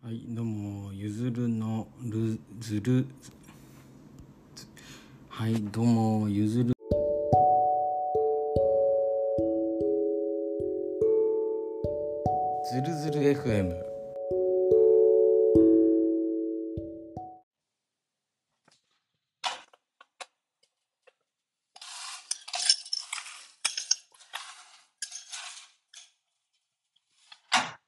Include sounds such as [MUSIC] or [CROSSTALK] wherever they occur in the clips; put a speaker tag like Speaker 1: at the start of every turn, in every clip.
Speaker 1: はい、どうも、ゆずるのるずる。はい、どうも、ゆずる。ずるずる FM。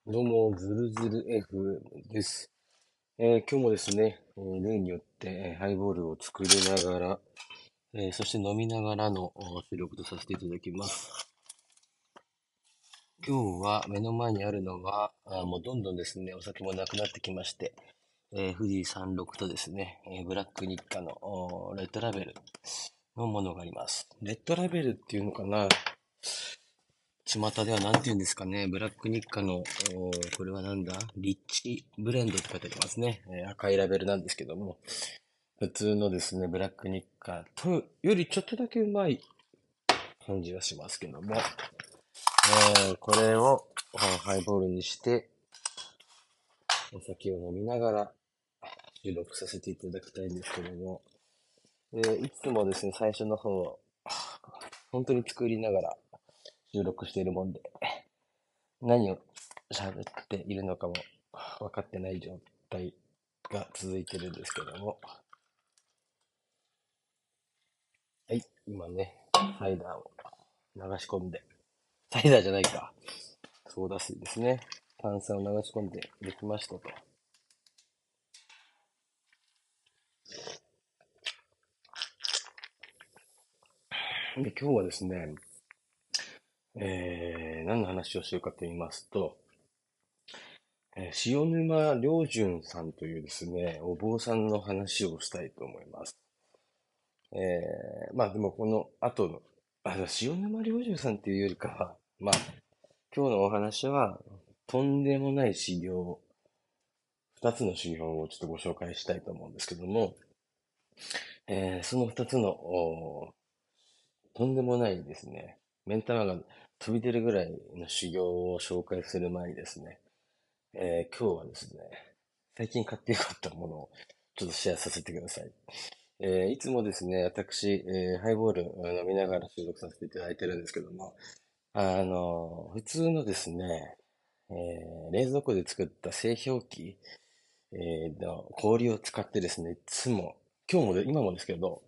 Speaker 1: どうも、ずるずる FM です。えー今日もですね、えー例によって、えハイボールを作りながら、えそして飲みながらの収録とさせていただきます。今日は目の前にあるのは、あもうどんどんですね、お酒もなくなってきまして、えー富士山麓とですね、えブラック日課のレッドラベルのものがあります。レッドラベルっていうのかな？巷では何て言うんですかね、ブラック日課の、これはなんだ？リッチブレンドって書いてありますね。え赤いラベルなんですけども、普通のですね、ブラック日課とよりちょっとだけうまい感じはしますけども、えーこれをハイボールにして、お酒を飲みながら収録させていただきたいんですけども、えーいつもですね、最初の方、本当に作りながら収録しているもんで、何を喋っているのかも分かってない状態が続いてるんですけども、はい、今ね、サイダーを流し込んで、サイダーじゃないか、ソーダ水ですね。炭酸を流し込んでできましたと。で、今日はですね、えー、何の話をしようかと言いますと、えー塩沼良順さんというですね、お坊さんの話をしたいと思います。えー、まあでもこの後の、あの、塩沼良順さんっていうよりかは、まあ、今日のお話は、とんでもない修行、二つの修行をちょっとご紹介したいと思うんですけども、えーその二つの、とんでもないですね、目ん玉が飛び出るぐらいの修行を紹介する前にですね、えー今日はですね、最近買ってよかったものをちょっとシェアさせてください。えーいつもですね、私、えーハイボール飲みながら収録させていただいてるんですけども、あの、普通のですね、え冷蔵庫で作った製氷機、えーの氷を使ってですね、いつも、今日もで、今もですけど、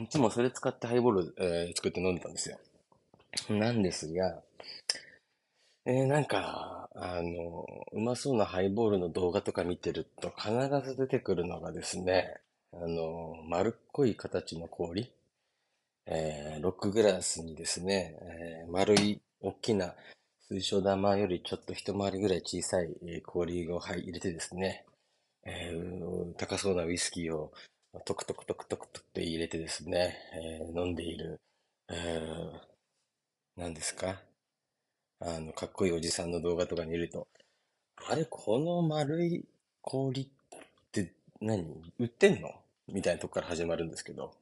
Speaker 1: いつもそれ使ってハイボール、えー作って飲んでたんですよ。なんですが、えーなんか、あの、うまそうなハイボールの動画とか見てると必ず出てくるのがですね、あの、丸っこい形の氷、えーロックグラスにですね、えー丸い大きな水晶玉よりちょっと一回りぐらい小さい氷を入れてですね、えー高そうなウイスキーをトクトクトクトクトクって入れてですね、えー飲んでいる、えー何ですか？あの、かっこいいおじさんの動画とか見ると、あれ、この丸い氷って何？売ってんの？みたいなとこから始まるんですけど、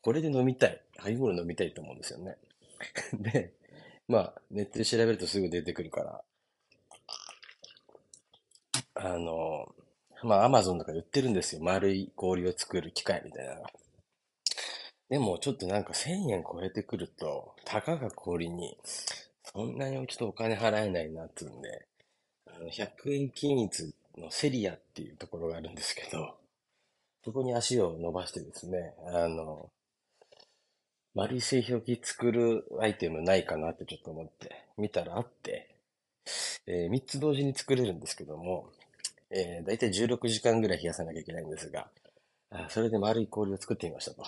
Speaker 1: これで飲みたい。ハイボール飲みたいと思うんですよね。[LAUGHS] で、まあ、ネットで調べるとすぐ出てくるから、あの、まあ、アマゾンとかで売ってるんですよ。丸い氷を作る機械みたいな。でも、ちょっとなんか1000円超えてくると、たかが氷に、そんなにちょっとお金払えないなっつうんで、あの100円均一のセリアっていうところがあるんですけど、そこに足を伸ばしてですね、あの、丸い製氷機作るアイテムないかなってちょっと思って見たらあって、え3つ同時に作れるんですけども、えー、だいたい16時間ぐらい冷やさなきゃいけないんですが、それで丸い氷を作ってみましたと。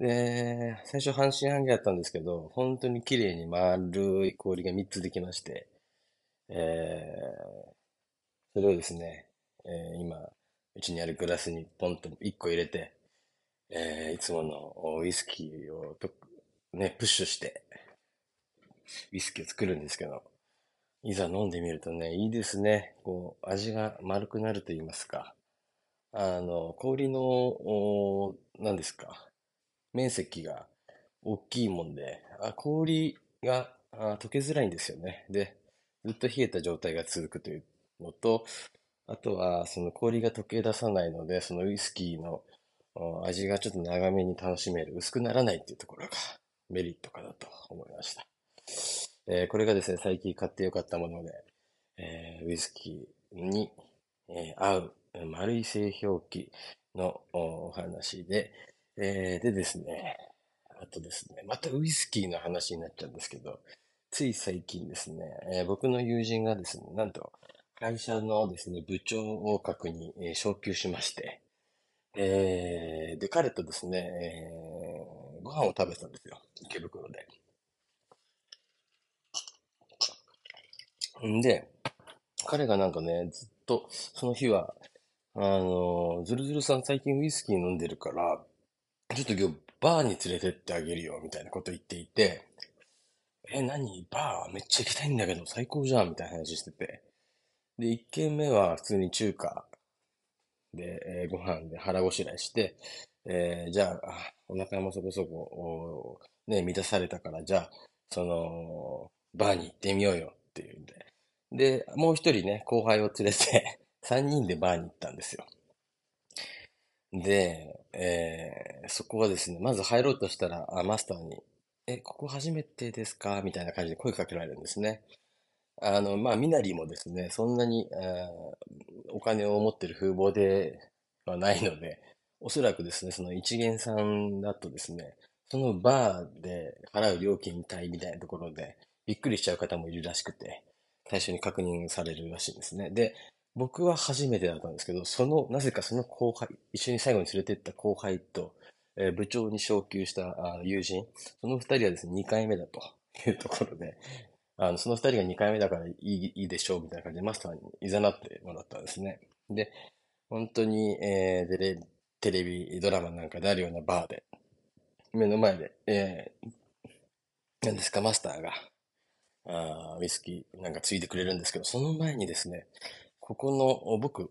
Speaker 1: で、最初半信半疑だったんですけど、本当に綺麗に丸い氷が3つできまして、えー、それをですね、えー今、うちにあるグラスにポンと1個入れて、えーいつものウイスキーをと、ね、プッシュして、ウイスキーを作るんですけど、いざ飲んでみるとね、いいですね。こう、味が丸くなると言いますか。あの、氷の、お何ですか。面積が大きいもんで、あ、氷があ溶けづらいんですよね。で、ずっと冷えた状態が続くというのと、あとは、その氷が溶け出さないので、そのウイスキーの味がちょっと長めに楽しめる、薄くならないっていうところがメリットかなと思いました。えーこれがですね、最近買ってよかったもので、えーウイスキーに、えー合う丸い製氷機のお話で、えーでですね、あとですね、またウイスキーの話になっちゃうんですけど、つい最近ですね、えー僕の友人がですね、なんと会社のですね、部長を格に、えー昇給しまして、えーで、彼とですね、えーご飯を食べたんですよ。池袋で。んで、彼がなんかね、ずっと、その日は、あの、ずるずるさん最近ウイスキー飲んでるから、ちょっと今日バーに連れてってあげるよ、みたいなこと言っていて、え、何？バー？めっちゃ行きたいんだけど、最高じゃん、みたいな話してて。で、一軒目は普通に中華。で、えーご飯で腹ごしらえして、えーじゃあ、お腹もそこそこ、ね、満たされたから、じゃあ、その、バーに行ってみようよ。っていうんで。で、もう一人ね、後輩を連れて、[LAUGHS] 三人でバーに行ったんですよ。で、えーそこはですね、まず入ろうとしたら、あ、マスターに、え、ここ初めてですか？みたいな感じで声かけられるんですね。あの、まあ、身なりもですね、そんなに、お金を持ってる風貌ではないので、おそらくですね、その一元さんだとですね、そのバーで払う料金帯みたいなところで、びっくりしちゃう方もいるらしくて、最初に確認されるらしいんですね。で、僕は初めてだったんですけど、その、なぜかその後輩、一緒に最後に連れてった後輩と、えー部長に昇給した友人、その二人はですね、2回目だというところで、あの、その二人が2回目だからいい、いいでしょうみたいな感じでマスターに誘ってもらったんですね。で、本当に、えーテレ、テレビ、ドラマなんかであるようなバーで、目の前で、えー、何ですか、マスターが、あウイスキーなんかついてくれるんですけど、その前にですね、ここの、僕、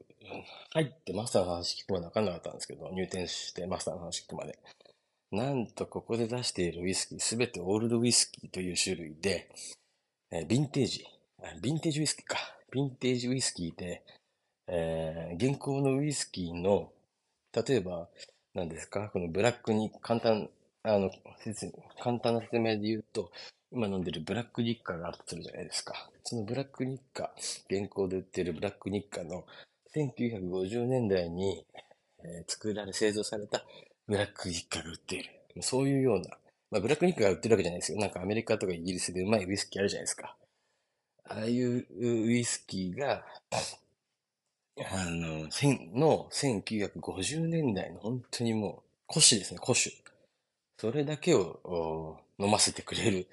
Speaker 1: 入ってマスターの話聞くまで分かんなかったんですけど、入店してマスターの話聞くまで。なんとここで出しているウイスキー、すべてオールドウイスキーという種類で、えーヴィンテージ、ヴィンテージウイスキーか。ヴィンテージウイスキーで、えー現行のウイスキーの、例えば、何ですか、このブラックに簡単、あの、説簡単な説明で言うと、今飲んでるブラックニッカがあるとするじゃないですか。そのブラックニッカ、現行で売ってるブラックニッカの1950年代に、えー作られ、製造されたブラックニッカが売っている。そういうような、まあ、ブラックニッカが売ってるわけじゃないですよ。なんかアメリカとかイギリスでうまいウイスキーあるじゃないですか。ああいうウイスキーが、あの、の1950年代の本当にもう古酒ですね、古酒。それだけを飲ませてくれる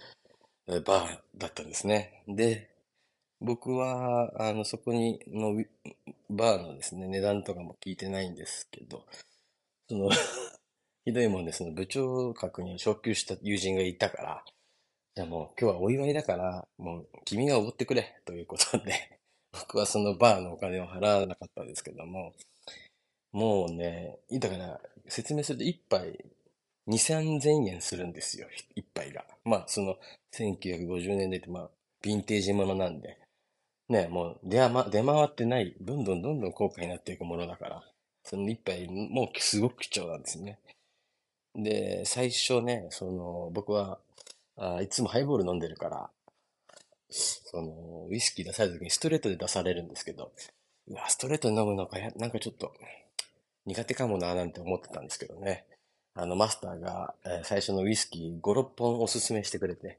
Speaker 1: バーだったんですね。で、僕は、あの、そこにのバーのですね、値段とかも聞いてないんですけど、その、[LAUGHS] ひどいもんで、その部長格に昇給した友人がいたから、じゃあもう今日はお祝いだから、もう君がおごってくれ、ということで、[LAUGHS] 僕はそのバーのお金を払わなかったんですけども、もうね、だから説明すると一杯2000円するんですよ、一杯が。まあ、その1950年代ってまあ、ヴィンテージものなんで、ね、もう出ま、出回ってない、どんどんどんどん高価になっていくものだから、その一杯もうすごく貴重なんですね。で、最初ね、その、僕は、あいつもハイボール飲んでるから、その、ウイスキー出された時にストレートで出されるんですけど、うわ、ストレートで飲むのか、なんかちょっと苦手かもななんて思ってたんですけどね。あの、マスターが、え最初のウイスキー5、6本おすすめしてくれて、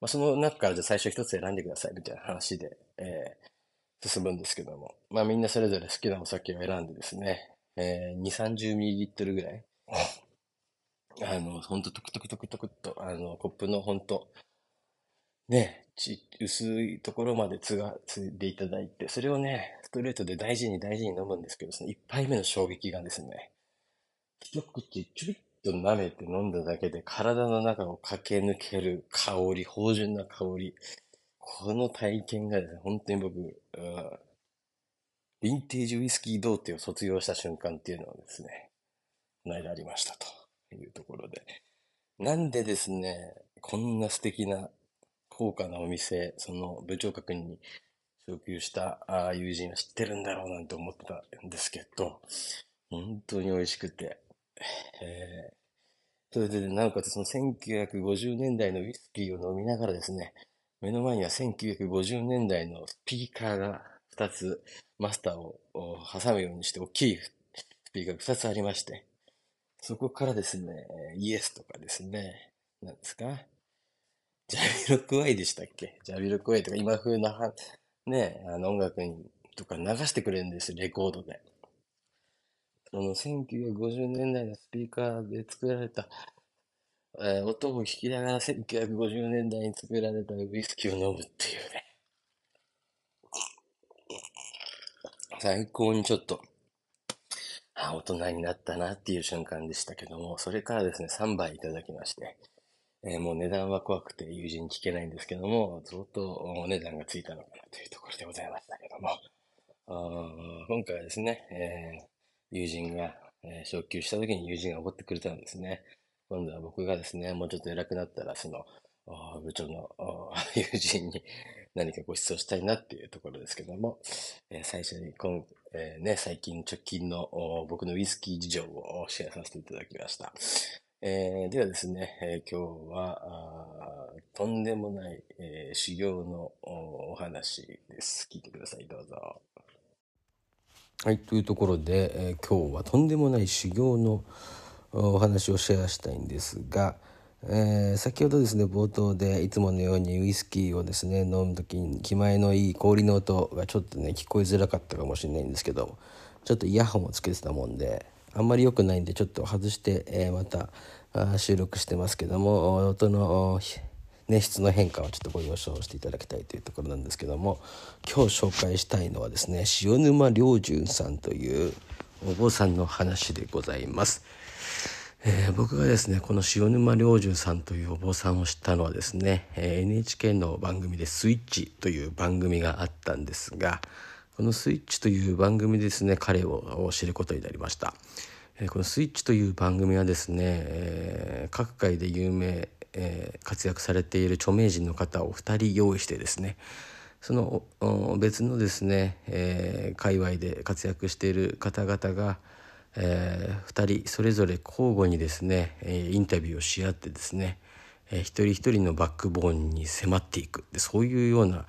Speaker 1: まあ、その中からじゃ最初一つ選んでくださいみたいな話で、えー進むんですけども、まあみんなそれぞれ好きなお酒を選んでですね、えー、2、30ミリリットルぐらい、[LAUGHS] あの、ほんとトクトクトクトクっと、あの、コップのほんと、ね、ち、薄いところまでつが、ついでいただいて、それをね、ストレートで大事に大事に飲むんですけど、その一杯目の衝撃がですね、一口ちょびっと舐めて飲んだだけで体の中を駆け抜ける香り、芳醇な香り。この体験がですね、本当に僕、うんヴィンテージウイスキー童貞を卒業した瞬間っていうのはですね、この間ありましたというところで。なんでですね、こんな素敵な高価なお店、その部長格に昇級した友人は知ってるんだろうなんて思ってたんですけど、本当に美味しくて、えー、それで、なおかつその1950年代のウイスキーを飲みながらですね、目の前には1950年代のスピーカーが2つ、マスターを挟むようにして大きいスピーカーが2つありまして、そこからですね、イエスとかですね、なんですか？ジャビロクワイでしたっけ？ジャビロクワイとか今風な、ね、あの音楽にとか流してくれるんです、レコードで。その1950年代のスピーカーで作られた、えー、音を聴きながら1950年代に作られたウイスキーを飲むっていうね。最高にちょっとあ、大人になったなっていう瞬間でしたけども、それからですね、3杯いただきまして、えー、もう値段は怖くて友人に聞けないんですけども、相当お値段がついたのかなというところでございましたけども、あ今回はですね、えー、友人が、えー、昇級した時に友人がおごってくれたんですね。今度は僕がですね、もうちょっと偉くなったら、その、部長の友人に何かご馳走したいなっていうところですけども、えー、最初に今えー、ね、最近直近の僕のウイスキー事情をシェアさせていただきました。えー、ではですね、えー、今日はとんでもない、えー、修行のお話です。聞いてください、どうぞ。はい、というところで、え今日はとんでもない修行のお話をシェアしたいんですが、えー、先ほどですね冒頭でいつものようにウイスキーをですね飲む時に気前のいい氷の音がちょっとね聞こえづらかったかもしれないんですけどちょっとイヤホンをつけてたもんであんまり良くないんでちょっと外して、えー、また収録してますけども音の、ね、質の変化はちょっとご了承していただきたいというところなんですけども今日紹介したいのはですね塩沼良純さんというお坊さんの話でございます。えー、僕がですねこの塩沼良純さんというお坊さんを知ったのはですね、えー、NHK の番組で「スイッチ」という番組があったんですがこの「スイッチ」という番組ですね彼を知ることになりました、えー、この「スイッチ」という番組はですね、えー、各界で有名、えー、活躍されている著名人の方を2人用意してですねその別のですね、えー、界隈で活躍している方々がえー、2人それぞれ交互にですね、えー、インタビューをし合ってですね、えー、一人一人のバックボーンに迫っていく。でそういうような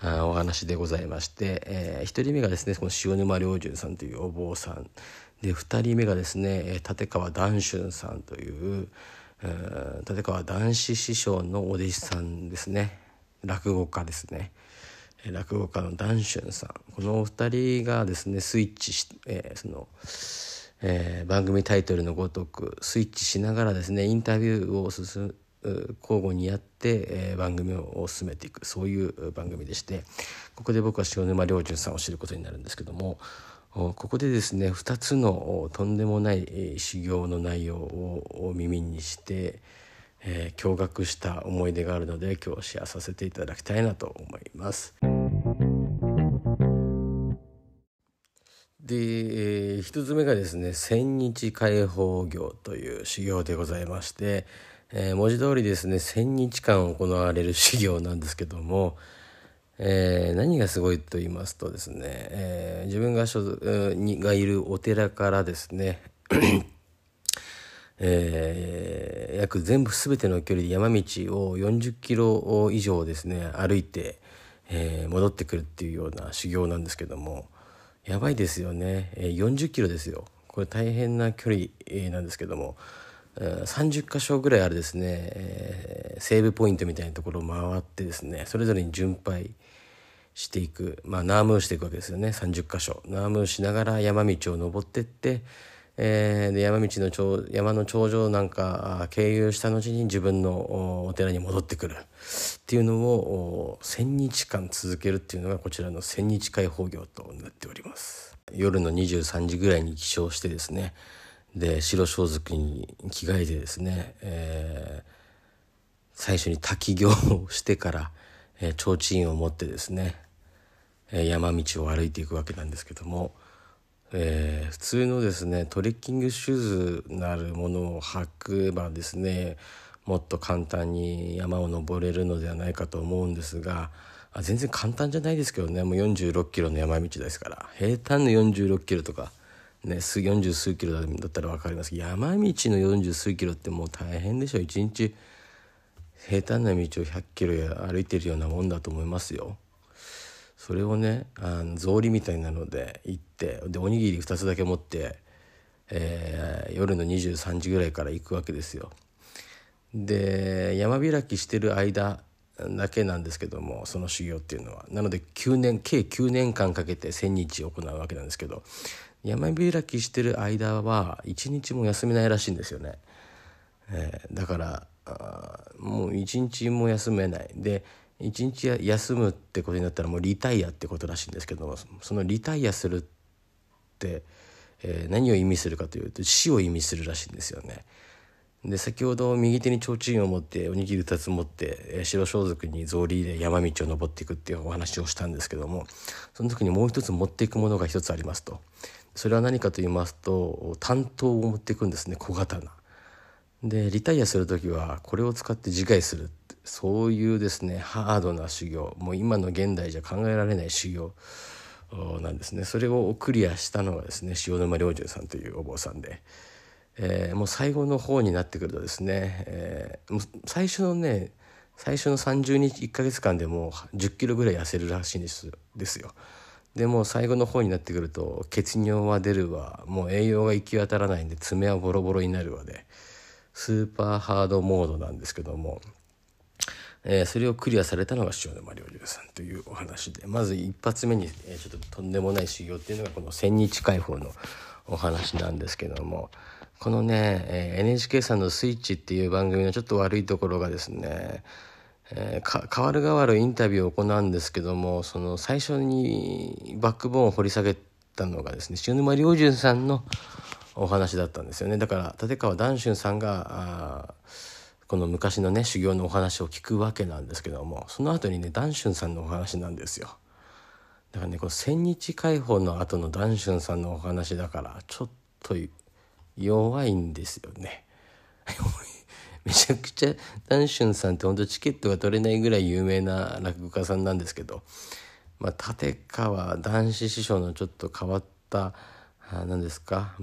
Speaker 1: あお話でございまして、えー、1人目がですねこの塩沼良純さんというお坊さん。で2人目がですね立川談春さんという、立川談志師匠のお弟子さんですね。落語家ですね。落語家の談春さん。このお二人がですねスイッチし、えー、そのえー、番組タイトルのごとくスイッチしながらですねインタビューを進交互にやって、えー、番組を進めていく。そういう番組でしてここで僕は塩沼良純さんを知ることになるんですけどもここでですね2つのとんでもない修行の内容を耳にして、えー、驚愕した思い出があるので今日シェアさせていただきたいなと思います。で、えー、一つ目がですね千日解放業という修行でございまして、えー、文字通りですね千日間行われる修行なんですけども、えー、何がすごいと言いますとですね、えー、自分が所属にがいるお寺からですねえー、約全部全ての距離で山道を40キロ以上ですね歩いて、えー、戻ってくるっていうような修行なんですけども、やばいですよね、えー、40キロですよ。これ大変な距離、なんですけども、30箇所ぐらいあるですね、えー、セーブポイントみたいなところを回ってですねそれぞれに巡拝していくまあナームーしていくわけですよね。30箇所ナームーしながら山道を登ってってえー、で山道の頂山の頂上なんか経由した後に自分のお寺に戻ってくる。っていうのを1,000日間続けるっていうのがこちらの千日解放業となっております。夜の23時ぐらいに起床してですねで白装束に着替えてですね、えー、最初に滝行をしてから、えー、提灯を持ってですね山道を歩いていくわけなんですけどもえー、普通のですねトレッキングシューズなるものを履けばですねもっと簡単に山を登れるのではないかと思うんですがあ全然簡単じゃないですけどねもう46キロの山道ですから平坦の46キロとかね40数キロだったら分かります山道の40数キロってもう大変でしょ一日平坦な道を100キロ歩いてるようなもんだと思いますよ。それをねあの草履みたいなので行ってでおにぎり2つだけ持って、えー、夜の23時ぐらいから行くわけですよ。で山開きしてる間だけなんですけどもその修行っていうのはなので9年計9年間かけて1,000日行うわけなんですけど山開きしてる間は1日も休めないらしいんですよね。えー、だからもう1日も休めないで1日休むってことになったらもうリタイアってことらしいんですけどもそのリタイアするって、えー、何を意味するかというと死を意味するらしいんですよね。で先ほど右手に提灯を持っておにぎり2つ持って、えー、白装束に草履で山道を登っていくっていうお話をしたんですけどもその時にもう一つ持っていくものが一つありますとそれは何かと言いますと担当を持っていくんですね小刀。でリタイアする時はこれを使って自害する。そういうですねハードな修行。もう今の現代じゃ考えられない修行。なんですね。それをクリアしたのがですね塩沼良順さんというお坊さんで、えー、もう最後の方になってくるとですね、えー、最初のね最初の30日1ヶ月間でもう1 0キロぐらい痩せるらしいんですですよ。でも最後の方になってくると血尿は出るわ。もう栄養が行き渡らないんで爪はボロボロになるわで。スーパーハードモードなんですけども、えー、それをクリアされたのが塩沼良十さんというお話で。まず一発目に、えー、ちょっととんでもない修行っていうのがこの千日解放のお話なんですけども。このね、えー、NHK さんの「スイッチ」っていう番組のちょっと悪いところがですねえー、変わる変わるインタビューを行うんですけどもその最初にバックボーンを掘り下げたのがですね塩沼良純さんのお話だったんですよね。だから立川談春さんがこの昔のね修行のお話を聞くわけなんですけどもその後にね談春さんのお話なんですよ。だからねこの千日解放の後の談春さんのお話だからちょっと弱いんですよね。めちゃくちゃ談春さんって本当チケットが取れないぐらい有名な落語家さんなんですけど、まあ、立川談志師匠のちょっと変わった何ですか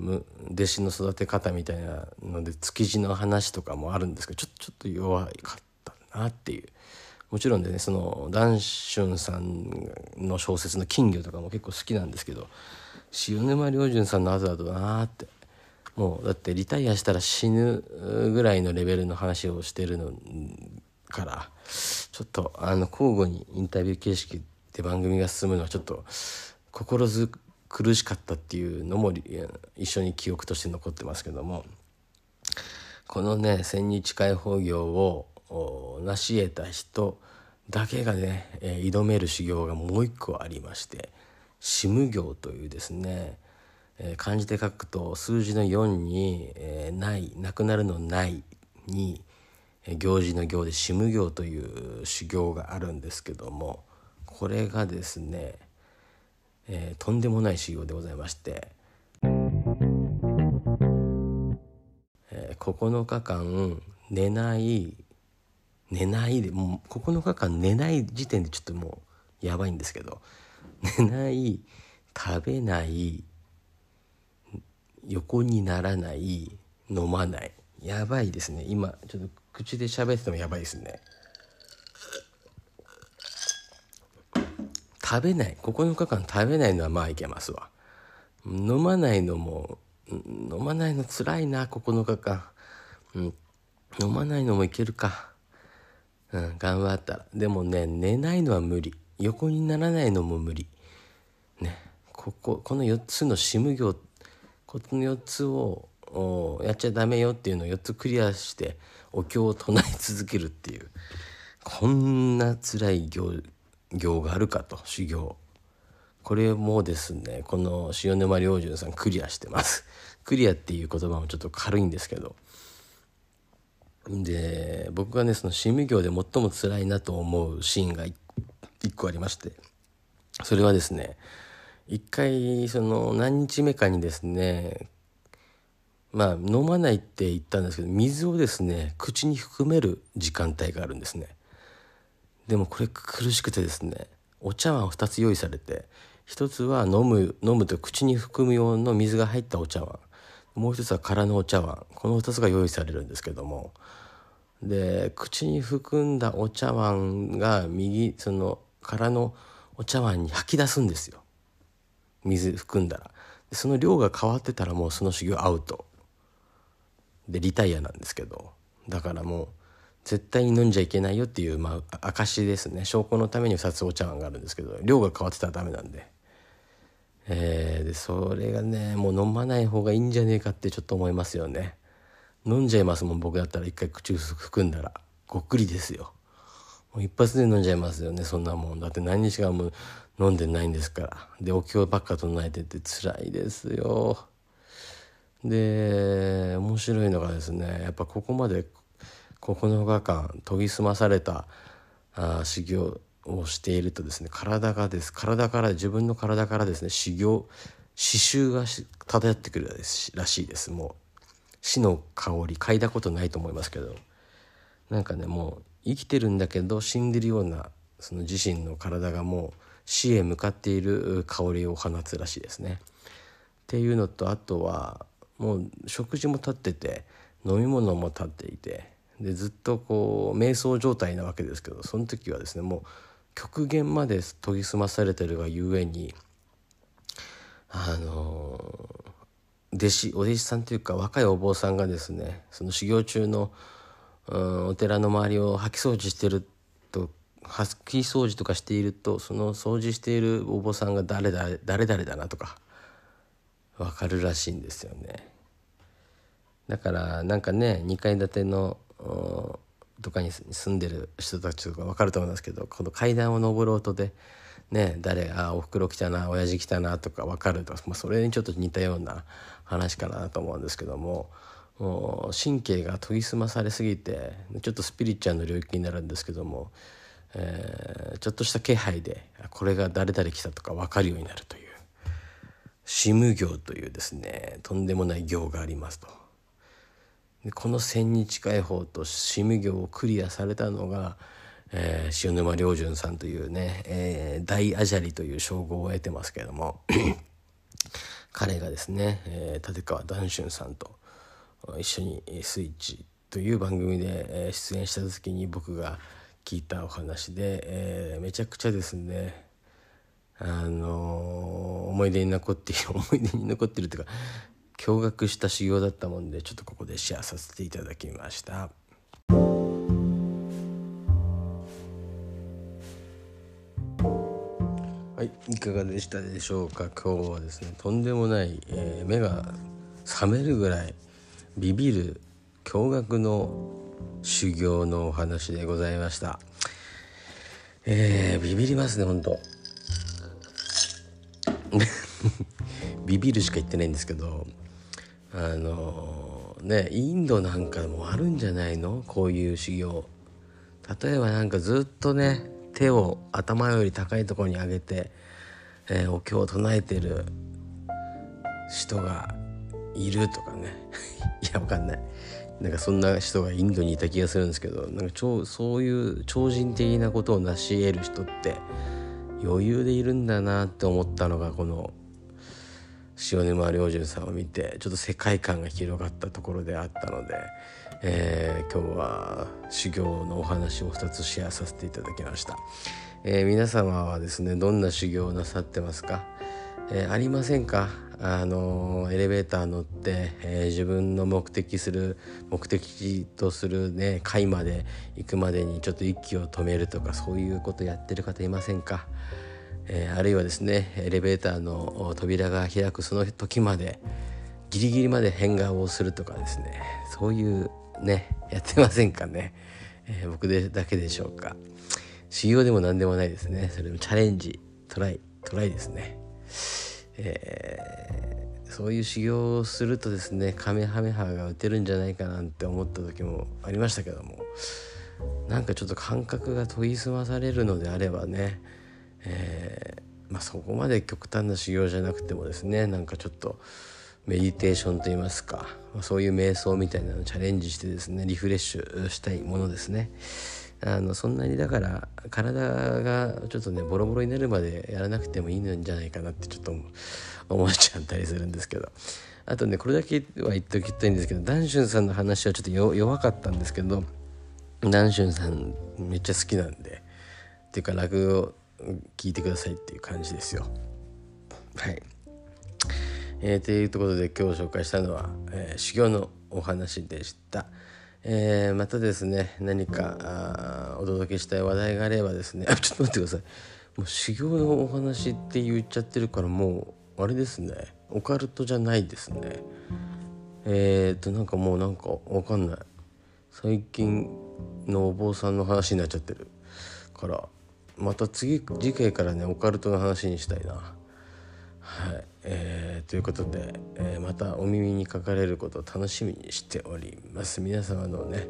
Speaker 1: 弟子の育て方みたいなので築地の話とかもあるんですけどちょちょっと弱かったなっていう。もちろんでねその談春さんの小説の金魚とかも結構好きなんですけど塩沼良純さんの後だとなって。もうだってリタイアしたら死ぬぐらいのレベルの話をしてるのからちょっとあの交互にインタビュー形式で番組が進むのはちょっと心苦しかったっていうのも一緒に記憶として残ってますけどもこのね千日解放業を成し得た人だけがね、え挑める修行がもう一個ありまして「死無行」というですね、え漢字で書くと数字の4に「えー、ない」「なくなるのない」に行事の行で「死無行」という修行があるんですけどもこれがですねえ、とんでもない修行でございまして、え、9日間寝ない寝ないでもう9日間寝ない時点でちょっともうやばいんですけど [LAUGHS] 寝ない食べない横にならない飲まない。やばいですね。今ちょっと口で喋っててもやばいですね。食べない。9日間食べないのはまあいけますわ。飲まないのも飲まないのつらいな9日間、うん、飲まないのもいけるか。うん頑張った。らでもね寝ないのは無理。横にならないのも無理。ね。こここの4つの死無行この4つをやっちゃダメよっていうのを4つクリアしてお経を唱え続けるっていう。こんな辛い行行があるかと修行。これもですねこの塩沼良純さんクリアしてます。クリアっていう言葉もちょっと軽いんですけど。で僕がねその新味業で最も辛いなと思うシーンが一個ありまして。それはですね一回その何日目かにですねまあ飲まないって言ったんですけど水をですね口に含める時間帯があるんですね。でもこれ苦しくてですねお茶碗2つ用意されて1つは飲む飲むと口に含む用の水が入ったお茶碗もう一つは空のお茶碗この2つが用意されるんですけどもで口に含んだお茶碗が右その空のお茶碗に吐き出すんですよ。水含んだら。その量が変わってたらもうその修行アウト。でリタイアなんですけど。だからもう絶対に飲んじゃいけないよっていう、まあ、証ですね。証拠のために2つお茶碗があるんですけど量が変わってたらダメなんで,、えー、でそれがねもう飲まない方がいいんじゃねえかってちょっと思いますよね。飲んじゃいますもん僕だったら一回口含んだら。ごっくりですよ。もう一発で飲んじゃいますよねそんなもん。だって何日間も飲んでないんですから。でお経ばっか唱えてて辛いですよ。で面白いのがですねやっぱここまで9日間研ぎ澄まされたあ修行をしているとですね体がです体から自分の体からですね修行刺繍が漂ってくるらしいです。もう死の香り嗅いだことないと思いますけど。なんかねもう生きてるんだけど死んでるようなその自身の体がもう死へ向かっている香りを放つらしいですね。っていうのとあとはもう食事も立ってて飲み物も立っていてでずっとこう瞑想状態なわけですけどその時はですねもう極限まで研ぎ澄まされてるがゆえにあの弟子お弟子さんというか若いお坊さんがですねその修行中の、うん、お寺の周りを掃き掃除してると掃き掃除とかしているとその掃除しているお坊さんが誰だ誰々だなとか分かるらしいんですよね。だからなんかね2階建てのとかに住んでる人たちとか分かると思いますけどこの階段を上る音でね誰あおふくろ来たな親父来たなとか分かると、まあ、それにちょっと似たような話かなと思うんですけどももう神経が研ぎ澄まされすぎてちょっとスピリチュアルの領域になるんですけども、えー、ちょっとした気配でこれが誰々来たとか分かるようになるというシム行というですねとんでもない行がありますと。でこの千日解放とシム行をクリアされたのが、えー、塩沼良順さんというね、えー、大アジャリという称号を得てますけれども [CLEARS THROAT] 彼がですね、えー、立川談春さんと一緒に「スイッチ」という番組で出演した時に僕が聞いたお話で、えー、めちゃくちゃですねあのー、思い出に残っている思い出に残ってるというか驚愕した修行だったもんでちょっとここでシェアさせていただきました。はい、いかがでしたでしょうか？今日はですねとんでもない、えー、目が覚めるぐらいビビる驚愕の修行のお話でございました。えー、ビビりますね本当 [LAUGHS] ビビるしか言ってないんですけどあのねインドなんかもあるんじゃないの？こういう修行。例えばなんかずっとね手を頭より高いところに上げて、えー、お経を唱えてる人がいるとかね。[LAUGHS] いやわかんない。なんかそんな人がインドにいた気がするんですけどなんか超そういう超人的なことを成し得る人って余裕でいるんだなって思ったのがこの塩沼良順さんを見てちょっと世界観が広がったところであったので、えー、今日は修行のお話を2つシェアさせていただきました、えー、皆様はですねどんな修行をなさってますか、えー、ありませんか？あのエレベーター乗って、えー、自分の目的する目的とするね階まで行くまでにちょっと息を止めるとかそういうことやってる方いませんか？えー、あるいはですねエレベーターの扉が開くその時までギリギリまで変顔をするとかですねそういうねやってませんかね、えー、僕でだけでしょうか？修行でも何でもないですね。それもチャレンジトライトライですね、えー、そういう修行をするとですねカメハメハが打てるんじゃないかなんて思った時もありましたけどもなんかちょっと感覚が研ぎ澄まされるのであればねえー、まあ、そこまで極端な修行じゃなくてもですねなんかちょっとメディテーションといいますか、まあ、そういう瞑想みたいなのをチャレンジしてですねリフレッシュしたいものですね。あのそんなにだから体がちょっとねボロボロになるまでやらなくてもいいんじゃないかなってちょっと思っちゃったりするんですけど。あとねこれだけは言っておきたいんですけどダンシュンさんの話はちょっと弱かったんですけどダンシュンさんめっちゃ好きなんでっていうか落語を聞いてくださいっていう感じですよ。はい。えー、ということで今日紹介したのは、えー、修行のお話でした。えー、またですね何かお届けしたい話題があればですね。あ [LAUGHS] ちょっと待ってください。もう修行のお話って言っちゃってるからもうあれですね。オカルトじゃないですね。えっ、となんかもうなんかわかんない。最近のお坊さんの話になっちゃってるからまた次次回からねオカルトの話にしたいな。はい、えー、ということで、えー、またお耳にかかれることを楽しみにしております。皆様のね、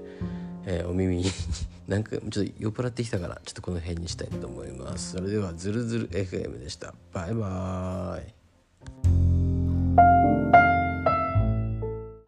Speaker 1: えー、お耳に [LAUGHS] なんかちょっと酔っ払ってきたからちょっとこの辺にしたいと思います。それではズルズル FM でした。バイバーイ。